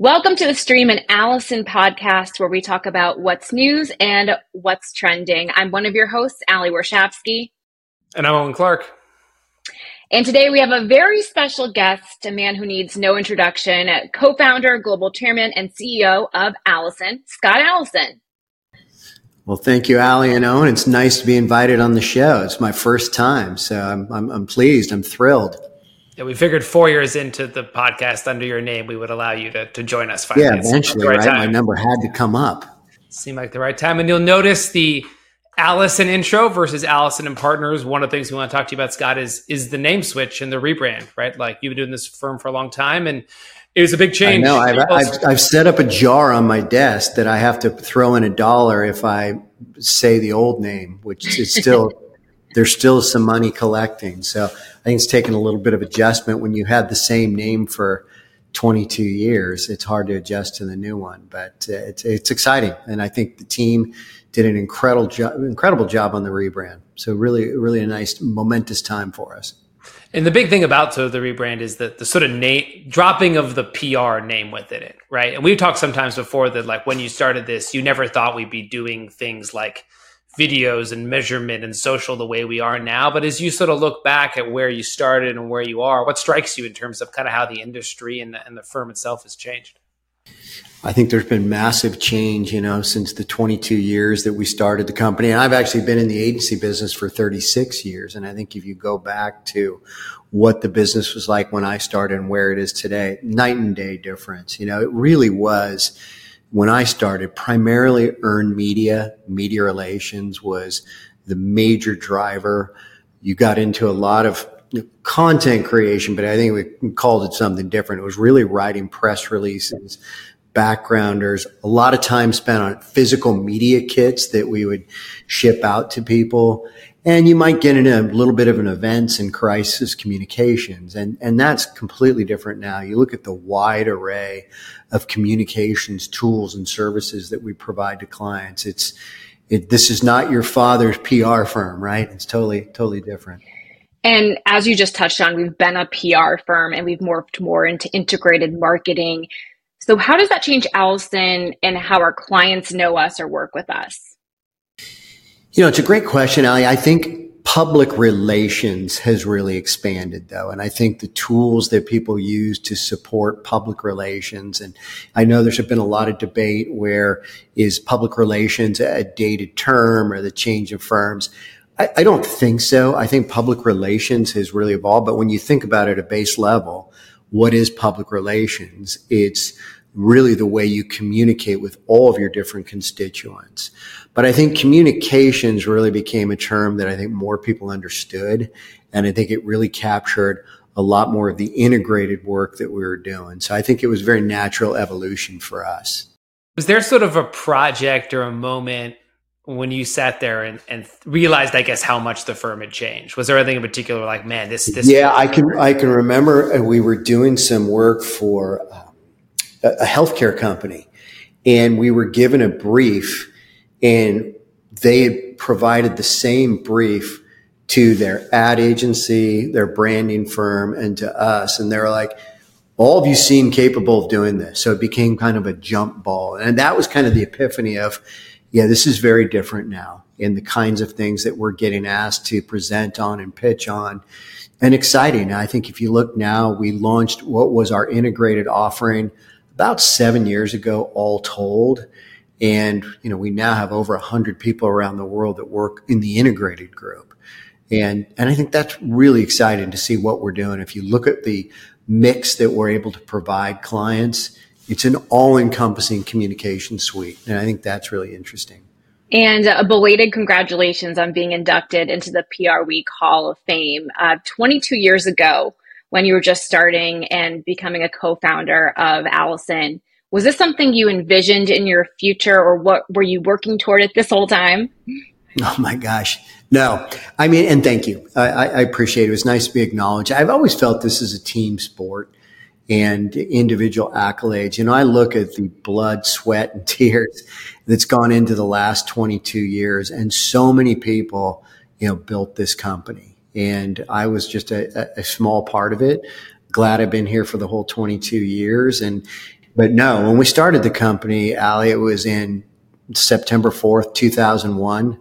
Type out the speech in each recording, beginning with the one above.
Welcome to the Stream and Allison podcast, where we talk about what's news and what's trending. I'm one of your hosts, Ali Warshavsky. And I'm Owen Clark. And today we have a very special guest, a man who needs no introduction, co founder, global chairman, and CEO of Allison, Scott Allison. Well, thank you, Ali and Owen. It's nice to be invited on the show. It's my first time, so I'm, I'm, I'm pleased. I'm thrilled. Yeah, we figured four years into the podcast under your name, we would allow you to, to join us. Finally. Yeah, eventually, right? right? My number had to come up. Seemed like the right time. And you'll notice the Allison intro versus Allison and Partners. One of the things we want to talk to you about, Scott, is is the name switch and the rebrand, right? Like you've been doing this firm for a long time and it was a big change. No, I've, I've, I've, set up a jar on my desk that I have to throw in a dollar if I say the old name, which is still there's still some money collecting. So I think it's taken a little bit of adjustment when you had the same name for 22 years. It's hard to adjust to the new one, but uh, it's, it's exciting. And I think the team did an incredible job, incredible job on the rebrand. So really, really a nice momentous time for us. And the big thing about the rebrand is that the sort of name dropping of the PR name within it, right? And we've talked sometimes before that like when you started this, you never thought we'd be doing things like videos and measurement and social the way we are now. But as you sort of look back at where you started and where you are, what strikes you in terms of kind of how the industry and the, and the firm itself has changed? I think there's been massive change, you know, since the 22 years that we started the company. And I've actually been in the agency business for 36 years. And I think if you go back to what the business was like when I started and where it is today, night and day difference. You know, it really was when I started, primarily earned media, media relations was the major driver. You got into a lot of content creation, but I think we called it something different. It was really writing press releases, backgrounders, a lot of time spent on physical media kits that we would ship out to people. And you might get in a little bit of an events and crisis communications. And, and that's completely different now. You look at the wide array of communications tools and services that we provide to clients. It's, it, this is not your father's PR firm, right? It's totally, totally different. And as you just touched on, we've been a PR firm and we've morphed more into integrated marketing. So, how does that change Allison and how our clients know us or work with us? You know, it's a great question, Ali. I think public relations has really expanded though. And I think the tools that people use to support public relations, and I know there's been a lot of debate where is public relations a dated term or the change of firms. I, I don't think so. I think public relations has really evolved. But when you think about it at a base level, what is public relations? It's really the way you communicate with all of your different constituents. But I think communications really became a term that I think more people understood. And I think it really captured a lot more of the integrated work that we were doing. So I think it was very natural evolution for us. Was there sort of a project or a moment when you sat there and, and realized, I guess, how much the firm had changed? Was there anything in particular like, man, this, this? Yeah, I can, I can remember uh, we were doing some work for uh, a healthcare company and we were given a brief and they had provided the same brief to their ad agency, their branding firm, and to us. And they were like, all of you seem capable of doing this. So it became kind of a jump ball. And that was kind of the epiphany of, yeah, this is very different now in the kinds of things that we're getting asked to present on and pitch on and exciting. I think if you look now, we launched what was our integrated offering about seven years ago, all told. And, you know, we now have over a hundred people around the world that work in the integrated group. And, and I think that's really exciting to see what we're doing. If you look at the mix that we're able to provide clients, it's an all encompassing communication suite. And I think that's really interesting. And a belated congratulations on being inducted into the PR Week Hall of Fame. Uh, 22 years ago, when you were just starting and becoming a co-founder of Allison. Was this something you envisioned in your future or what were you working toward it this whole time? Oh my gosh. No, I mean, and thank you. I, I appreciate it. It was nice to be acknowledged. I've always felt this is a team sport and individual accolades. You know, I look at the blood, sweat, and tears that's gone into the last 22 years, and so many people, you know, built this company and I was just a, a small part of it. Glad I've been here for the whole 22 years. And but no, when we started the company, Ali, it was in September 4th, 2001,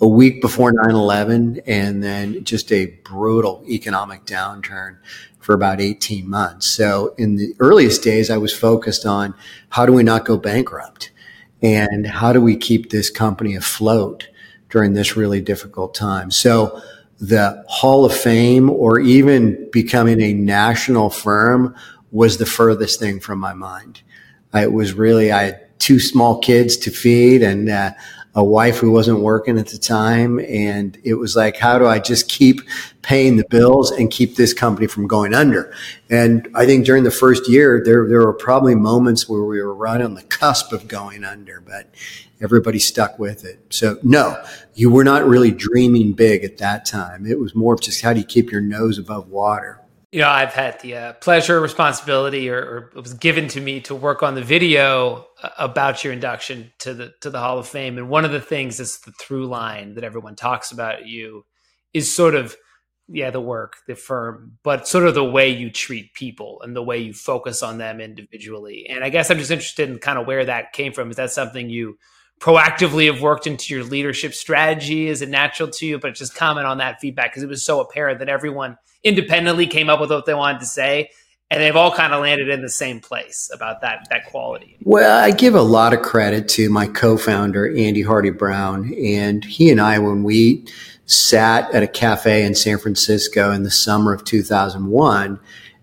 a week before 9 11, and then just a brutal economic downturn for about 18 months. So in the earliest days, I was focused on how do we not go bankrupt? And how do we keep this company afloat during this really difficult time? So the Hall of Fame or even becoming a national firm was the furthest thing from my mind. It was really, I had two small kids to feed and uh, a wife who wasn't working at the time. And it was like, how do I just keep paying the bills and keep this company from going under? And I think during the first year, there, there were probably moments where we were right on the cusp of going under, but everybody stuck with it. So no, you were not really dreaming big at that time. It was more just how do you keep your nose above water? you know, I've had the uh, pleasure, responsibility, or, or, it was given to me to work on the video uh, about your induction to the to the Hall of Fame. And one of the things that's the through line that everyone talks about you is sort of yeah the work, the firm, but sort of the way you treat people and the way you focus on them individually. And I guess I'm just interested in kind of where that came from. Is that something you proactively have worked into your leadership strategy? Is it natural to you? But just comment on that feedback because it was so apparent that everyone independently came up with what they wanted to say and they've all kind of landed in the same place about that that quality. Well, I give a lot of credit to my co-founder Andy Hardie-Brown, and he and I, when we sat at a cafe in San Francisco in the summer of 2001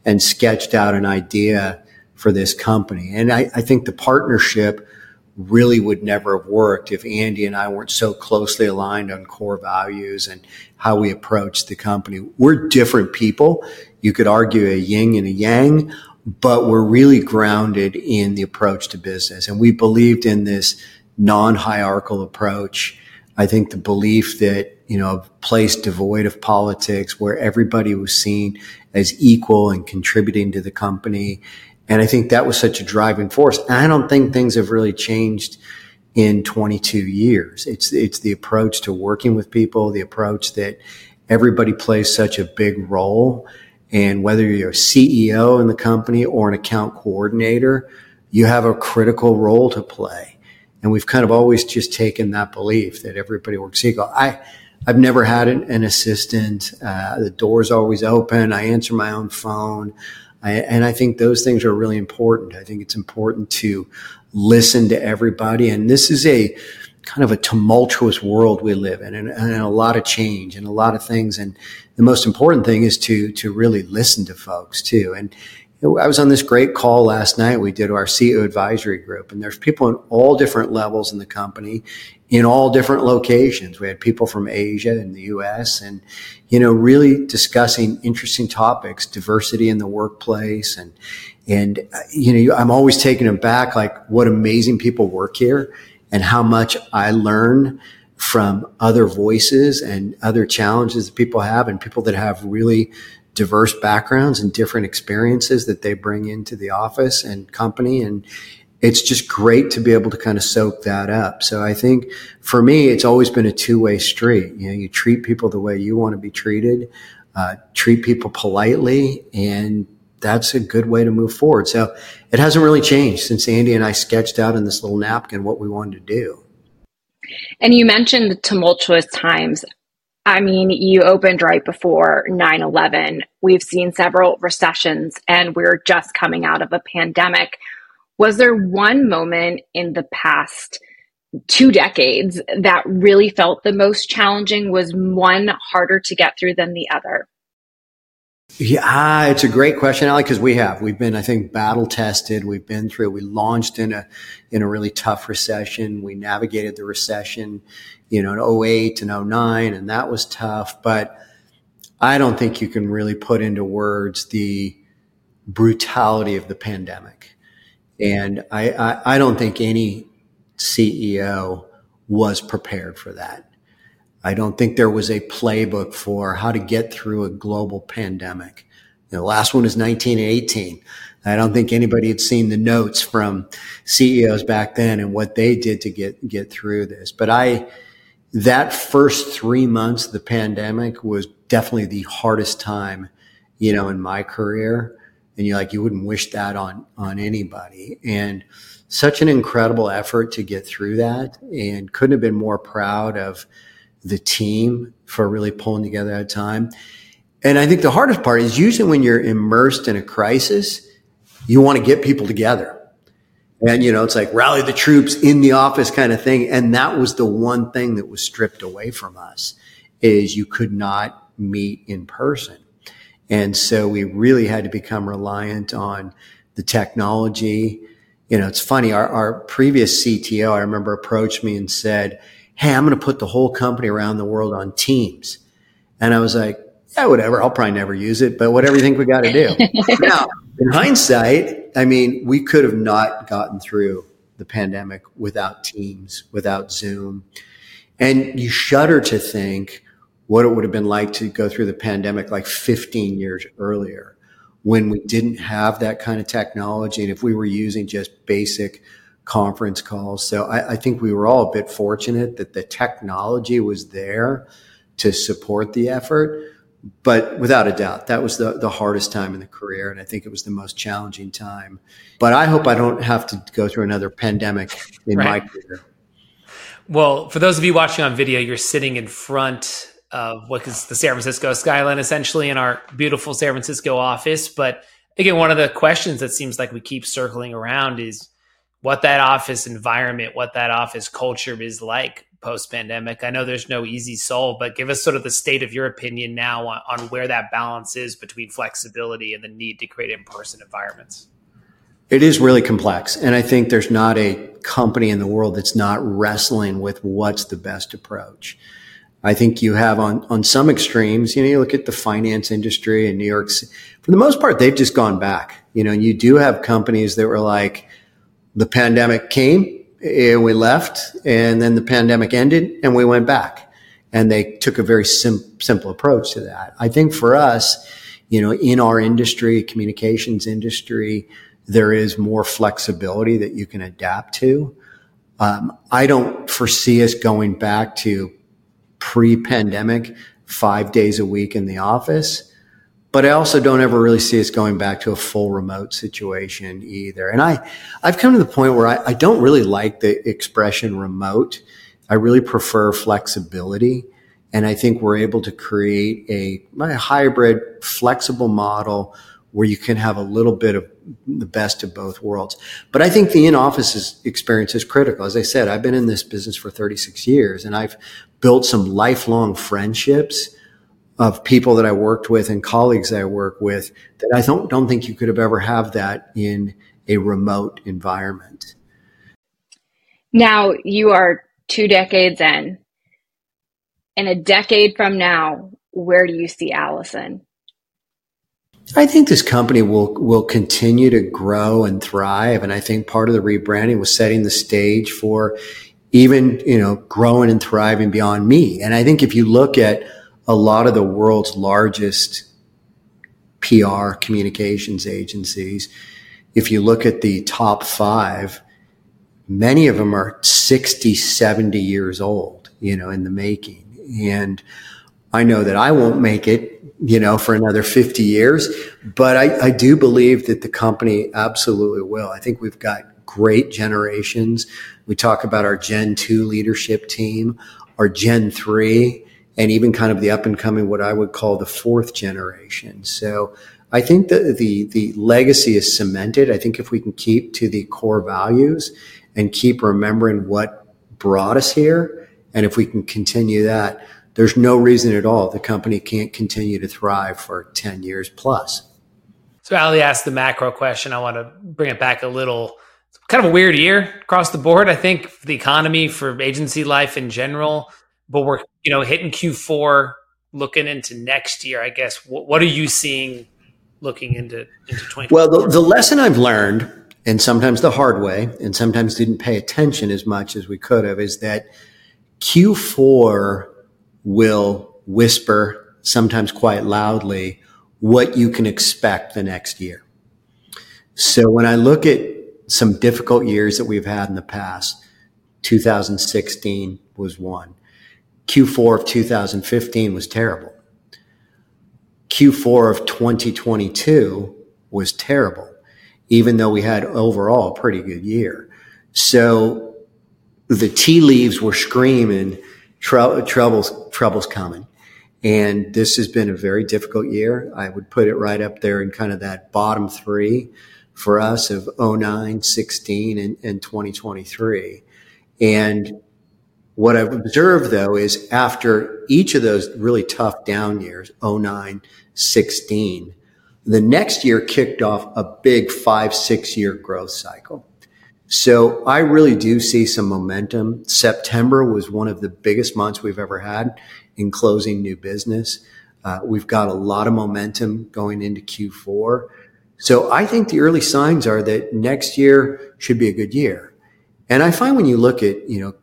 and sketched out an idea for this company, and I, I think the partnership really would never have worked if Andy and I weren't so closely aligned on core values and how we approach the company. We're different people. You could argue a yin and a yang, but we're really grounded in the approach to business. And we believed in this non-hierarchical approach. I think the belief that, you know, a place devoid of politics where everybody was seen as equal and contributing to the company and I think that was such a driving force. I don't think things have really changed in 22 years. It's, it's the approach to working with people, the approach that everybody plays such a big role. And whether you're a CEO in the company or an account coordinator, you have a critical role to play. And we've kind of always just taken that belief that everybody works equal. I, I've never had an, an assistant. Uh, the door's always open. I answer my own phone. I, and I think those things are really important. I think it's important to listen to everybody. And this is a kind of a tumultuous world we live in and, and, a lot of change and a lot of things. And the most important thing is to, to really listen to folks too. And I was on this great call last night. We did our CEO advisory group and there's people in all different levels in the company in all different locations. We had people from Asia and the US and, you know, really discussing interesting topics, diversity in the workplace. And, and, uh, you know, I'm always taken aback, like what amazing people work here and how much I learn from other voices and other challenges that people have and people that have really diverse backgrounds and different experiences that they bring into the office and company. And, it's just great to be able to kind of soak that up. So I think for me, it's always been a two way street. You know, you treat people the way you want to be treated, uh, treat people politely, and that's a good way to move forward. So it hasn't really changed since Andy and I sketched out in this little napkin what we wanted to do. And you mentioned the tumultuous times. I mean, you opened right before 9 11. We've seen several recessions, and we're just coming out of a pandemic. Was there one moment in the past two decades that really felt the most challenging? Was one harder to get through than the other? Yeah, ah, it's a great question, Ali, because we have. We've been, I think, battle tested. We've been through, we launched in a, in a really tough recession. We navigated the recession, you know, in 08 and 09, and that was tough. But I don't think you can really put into words the brutality of the pandemic. And I, I, I don't think any CEO was prepared for that. I don't think there was a playbook for how to get through a global pandemic. The last one was 1918. I don't think anybody had seen the notes from CEOs back then and what they did to get, get through this. But I, that first three months of the pandemic was definitely the hardest time, you know, in my career and you like you wouldn't wish that on on anybody. And such an incredible effort to get through that, and couldn't have been more proud of the team for really pulling together at a time. And I think the hardest part is usually when you're immersed in a crisis, you want to get people together. And, you know, it's like rally the troops in the office kind of thing. And that was the one thing that was stripped away from us is you could not meet in person. And so we really had to become reliant on the technology. You know, it's funny. Our, our previous CTO, I remember approached me and said, Hey, I'm going to put the whole company around the world on teams. And I was like, yeah, whatever. I'll probably never use it, but whatever you think we got to do. now, in hindsight, I mean, we could have not gotten through the pandemic without Teams, without Zoom. And you shudder to think what it would have been like to go through the pandemic like 15 years earlier when we didn't have that kind of technology and if we were using just basic conference calls. So I, I think we were all a bit fortunate that the technology was there to support the effort but without a doubt, that was the, the hardest time in the career. And I think it was the most challenging time. But I hope I don't have to go through another pandemic in right. my career. Well, for those of you watching on video, you're sitting in front of what is the San Francisco skyline, essentially in our beautiful San Francisco office. But again, one of the questions that seems like we keep circling around is what that office environment, what that office culture is like post pandemic? I know there's no easy solve, but give us sort of the state of your opinion now on, on where that balance is between flexibility and the need to create in person environments. It is really complex. And I think there's not a company in the world that's not wrestling with what's the best approach. I think you have on, on some extremes, you know, you look at the finance industry in New York, for the most part, they've just gone back, you know, you do have companies that were like, the pandemic came, and we left and then the pandemic ended and we went back. And they took a very sim- simple approach to that. I think for us you know in our industry communications industry there is more flexibility that you can adapt to. Um, i don't foresee us going back to pre-pandemic five days a week in the office but I also don't ever really see us going back to a full remote situation either. And I, I've come to the point where I, I don't really like the expression remote. I really prefer flexibility. And I think we're able to create a, a hybrid, flexible model where you can have a little bit of the best of both worlds. But I think the in-office experience is critical. As I said, I've been in this business for 36 years and I've built some lifelong friendships of people that I worked with and colleagues that I work with that I don't, don't think you could have ever have that in a remote environment. Now you are two decades in. In a decade from now, where do you see Allison? I think this company will will continue to grow and thrive, and I think part of the rebranding was setting the stage for even you know growing and thriving beyond me. And I think if you look at a lot of the world's largest PR communications agencies, if you look at the top five, many of them are 60, 70 years old, you know, in the making. And I know that I won't make it, you know, for another 50 years, but I, I do believe that the company absolutely will. I think we've got great generations. We talk about our Gen 2 leadership team, our Gen 3 and even kind of the up and coming, what I would call the fourth generation. So I think that the, the legacy is cemented. I think if we can keep to the core values and keep remembering what brought us here, and if we can continue that, there's no reason at all the company can't continue to thrive for 10 years plus. So Ali asked the macro question. I want to bring it back a little. It's kind of a weird year across the board. I think for the economy, for agency life in general but we're you know hitting Q4, looking into next year. I guess what, what are you seeing looking into into twenty? Well, the, the lesson I've learned, and sometimes the hard way, and sometimes didn't pay attention as much as we could have, is that Q4 will whisper, sometimes quite loudly, what you can expect the next year. So when I look at some difficult years that we've had in the past, 2016 was one. Q4 of 2015 was terrible. Q4 of 2022 was terrible, even though we had overall a pretty good year. So the tea leaves were screaming, troubles, troubles coming. And this has been a very difficult year. I would put it right up there in kind of that bottom three for us of 09, 16, and, and 2023. And what I've observed though is after each of those really tough down years, 09, 16, the next year kicked off a big five, six year growth cycle. So I really do see some momentum. September was one of the biggest months we've ever had in closing new business. Uh, we've got a lot of momentum going into Q4. So I think the early signs are that next year should be a good year. And I find when you look at, you know,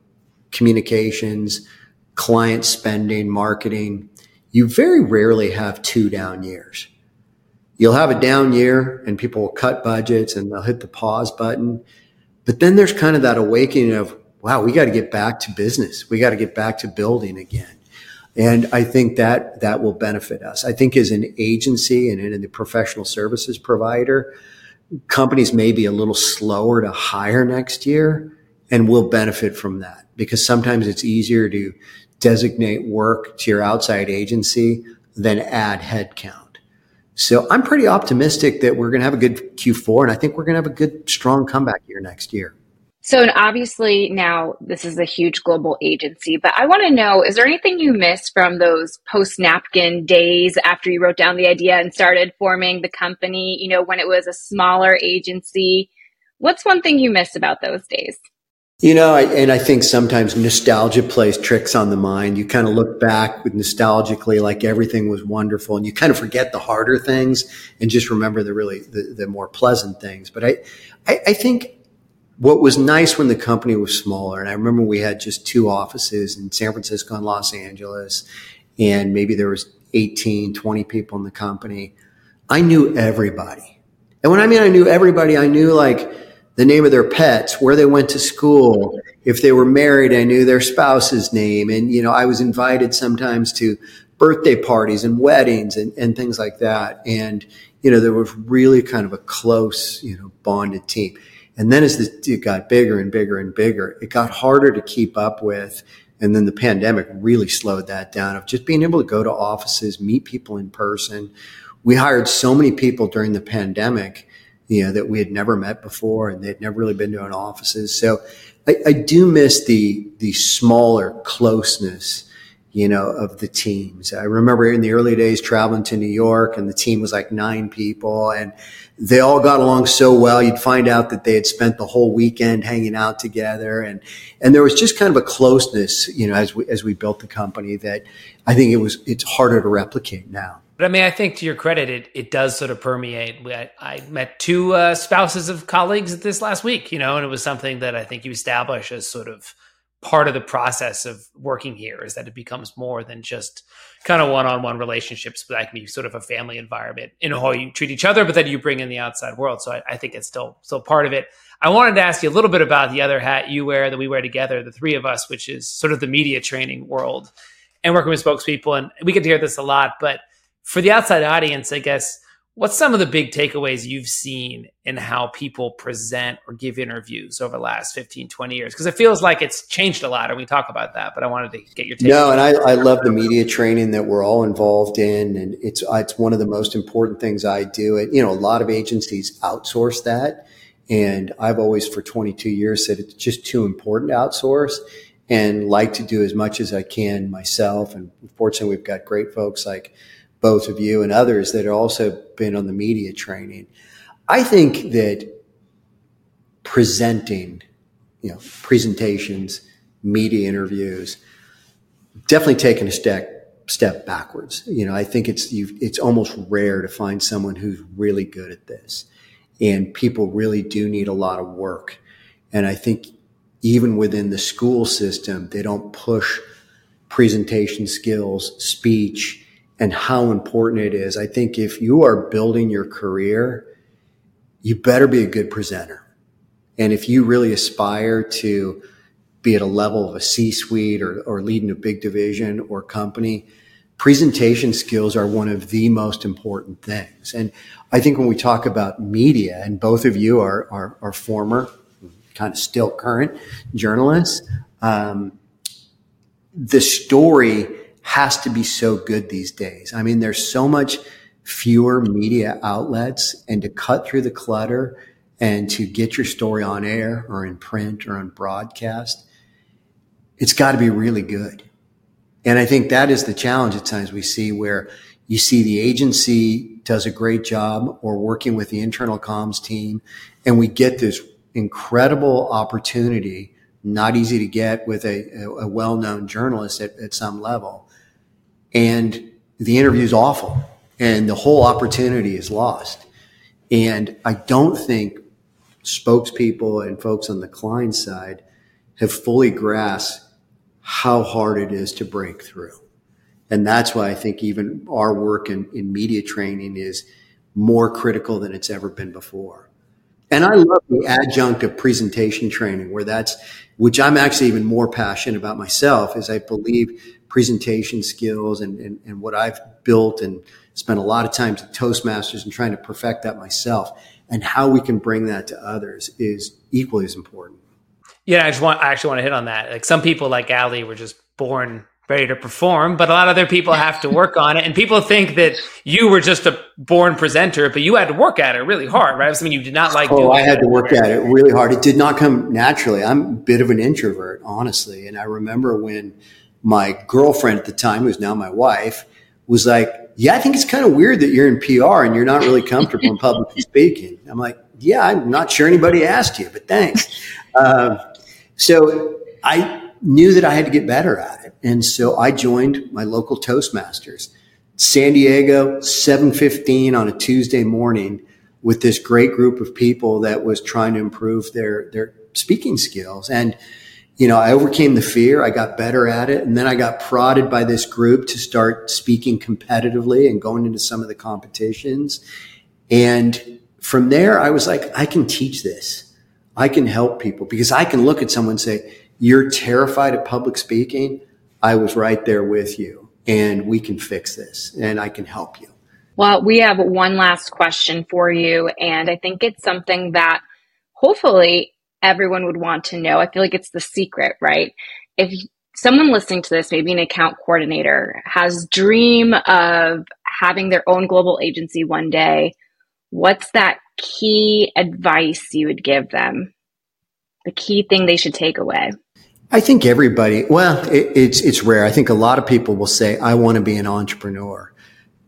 communications, client spending, marketing, you very rarely have two down years. You'll have a down year and people will cut budgets and they'll hit the pause button. But then there's kind of that awakening of, wow, we got to get back to business. We got to get back to building again. And I think that that will benefit us. I think as an agency and in the professional services provider, companies may be a little slower to hire next year and we'll benefit from that because sometimes it's easier to designate work to your outside agency than add headcount. So I'm pretty optimistic that we're going to have a good Q4 and I think we're going to have a good strong comeback year next year. So, and obviously now this is a huge global agency, but I want to know is there anything you miss from those post napkin days after you wrote down the idea and started forming the company, you know, when it was a smaller agency? What's one thing you miss about those days? You know, I, and I think sometimes nostalgia plays tricks on the mind. You kind of look back with nostalgically like everything was wonderful and you kind of forget the harder things and just remember the really, the, the more pleasant things. But I, I, I think what was nice when the company was smaller, and I remember we had just two offices in San Francisco and Los Angeles, and maybe there was 18, 20 people in the company. I knew everybody. And when I mean I knew everybody, I knew like the name of their pets, where they went to school. If they were married, I knew their spouse's name. And, you know, I was invited sometimes to birthday parties and weddings and, and things like that. And, you know, there was really kind of a close, you know, bonded team. And then as the, it got bigger and bigger and bigger, it got harder to keep up with. And then the pandemic really slowed that down of just being able to go to offices, meet people in person. We hired so many people during the pandemic, you know, that we had never met before and they'd never really been to an offices. So I, I do miss the, the smaller closeness you know, of the teams. I remember in the early days traveling to New York and the team was like nine people and they all got along so well. You'd find out that they had spent the whole weekend hanging out together and, and there was just kind of a closeness, you know, as we, as we built the company that I think it was, it's harder to replicate now. But I mean, I think to your credit, it, it does sort of permeate. I, I met two uh, spouses of colleagues this last week, you know, and it was something that I think you establish as sort of part of the process of working here is that it becomes more than just kind of one-on-one relationships but that can be sort of a family environment in how you treat each other but then you bring in the outside world. So I, I, think it's still still part of it. I wanted to ask you a little bit about the other hat you wear that we wear together the three of us which is sort of the media training world and working with spokespeople. And we get to hear this a lot but for the outside audience i guess What's some of the big takeaways you've seen in how people present or give interviews over the last 15, 20 years? Because it feels like it's changed a lot, and we talk about that, but I wanted to get your take. No, and I, I love the media training that we're all involved in, and it's it's one of the most important things I do. And you know, a lot of agencies outsource that, and I've always, for 22 years, said it's just too important to outsource, and like to do as much as I can myself. And fortunately, we've got great folks like both of you and others that have also been on the media training. I think that presenting, you know, presentations, media interviews, definitely taking a step step backwards. You know, I think it's it's almost rare to find someone who's really good at this, and people really do need a lot of work. And I think even within the school system, they don't push presentation skills, speech, and how important it is. I think if you are building your career, you better be a good presenter. And if you really aspire to be at a level of a C suite or, or leading a big division or company, presentation skills are one of the most important things. And I think when we talk about media, and both of you are, are, are former, kind of still current journalists, um, the story has to be so good these days. I mean, there's so much fewer media outlets and to cut through the clutter and to get your story on air or in print or on broadcast, it's got to be really good. And I think that is the challenge at times we see where you see the agency does a great job or working with the internal comms team and we get this incredible opportunity, not easy to get with a, a well-known journalist at, at some level. And the interview is awful and the whole opportunity is lost. And I don't think spokespeople and folks on the client side have fully grasped how hard it is to break through. And that's why I think even our work in, in media training is more critical than it's ever been before. And I love the adjunct of presentation training where that's, which I'm actually even more passionate about myself is I believe presentation skills and, and, and what I've built and spent a lot of time to Toastmasters and trying to perfect that myself and how we can bring that to others is equally as important. Yeah, I just want I actually want to hit on that. Like some people like Ali were just born ready to perform, but a lot of other people have to work on it. And people think that you were just a born presenter, but you had to work at it really hard, right? Mean, you did not like. Oh, I had to work at it really hard. It did not come naturally. I'm a bit of an introvert, honestly. And I remember when my girlfriend at the time, who's now my wife, was like, "Yeah, I think it's kind of weird that you're in PR and you're not really comfortable in public speaking." I'm like, "Yeah, I'm not sure anybody asked you, but thanks." Um, so I knew that I had to get better at it. And so I joined my local Toastmasters. San Diego, 715 on a Tuesday morning with this great group of people that was trying to improve their, their speaking skills. And, you know, I overcame the fear. I got better at it. And then I got prodded by this group to start speaking competitively and going into some of the competitions. And from there, I was like, I can teach this. I can help people because I can look at someone and say, you're terrified of public speaking. I was right there with you and we can fix this and I can help you. Well, we have one last question for you. And I think it's something that hopefully everyone would want to know. I feel like it's the secret, right? If someone listening to this, maybe an account coordinator, has dream of having their own global agency one day, what's that key advice you would give them? The key thing they should take away? I think everybody, well, it, it's, it's rare. I think a lot of people will say, I want to be an entrepreneur.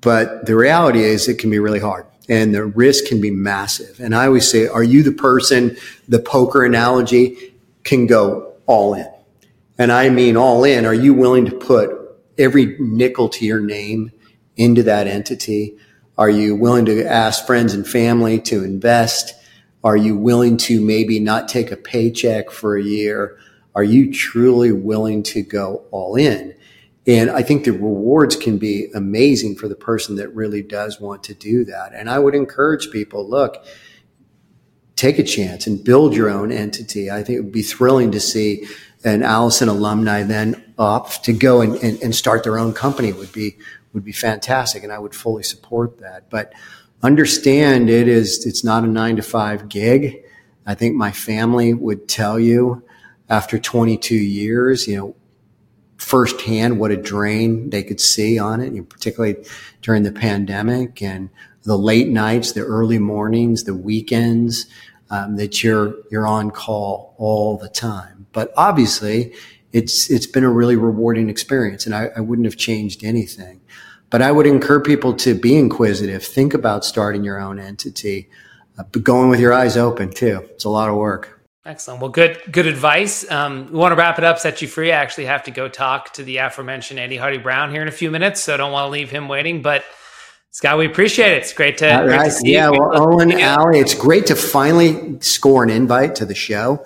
But the reality is it can be really hard and the risk can be massive. And I always say, are you the person, the poker analogy can go all in? And I mean all in. Are you willing to put every nickel to your name into that entity? Are you willing to ask friends and family to invest? Are you willing to maybe not take a paycheck for a year? Are you truly willing to go all in? And I think the rewards can be amazing for the person that really does want to do that. And I would encourage people, look, take a chance and build your own entity. I think it would be thrilling to see an Allison alumni then up to go and, and, and start their own company would be would be fantastic, and I would fully support that. But understand it is it's not a nine to five gig. I think my family would tell you after 22 years, you know, firsthand what a drain they could see on it, you know, particularly during the pandemic and the late nights, the early mornings, the weekends, um, that you're you're on call all the time. But obviously, it's it's been a really rewarding experience, and I, I wouldn't have changed anything. But I would encourage people to be inquisitive, think about starting your own entity, uh, but going with your eyes open too. It's a lot of work. Excellent. Well, good good advice. Um, we want to wrap it up, set you free. I actually have to go talk to the aforementioned Andy Hardie-Brown here in a few minutes, so I don't want to leave him waiting. But Scott, we appreciate it. It's great to, great to see yeah, you. well, Owen, Ali, it's great to finally score an invite to the show.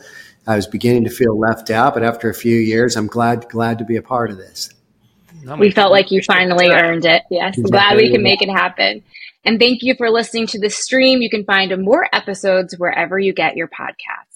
I was beginning to feel left out, but after a few years, I'm glad glad to be a part of this. No, we felt like you finally earned it. Yes, exactly. glad we can make it happen. And thank you for listening to the stream. You can find more episodes wherever you get your podcasts.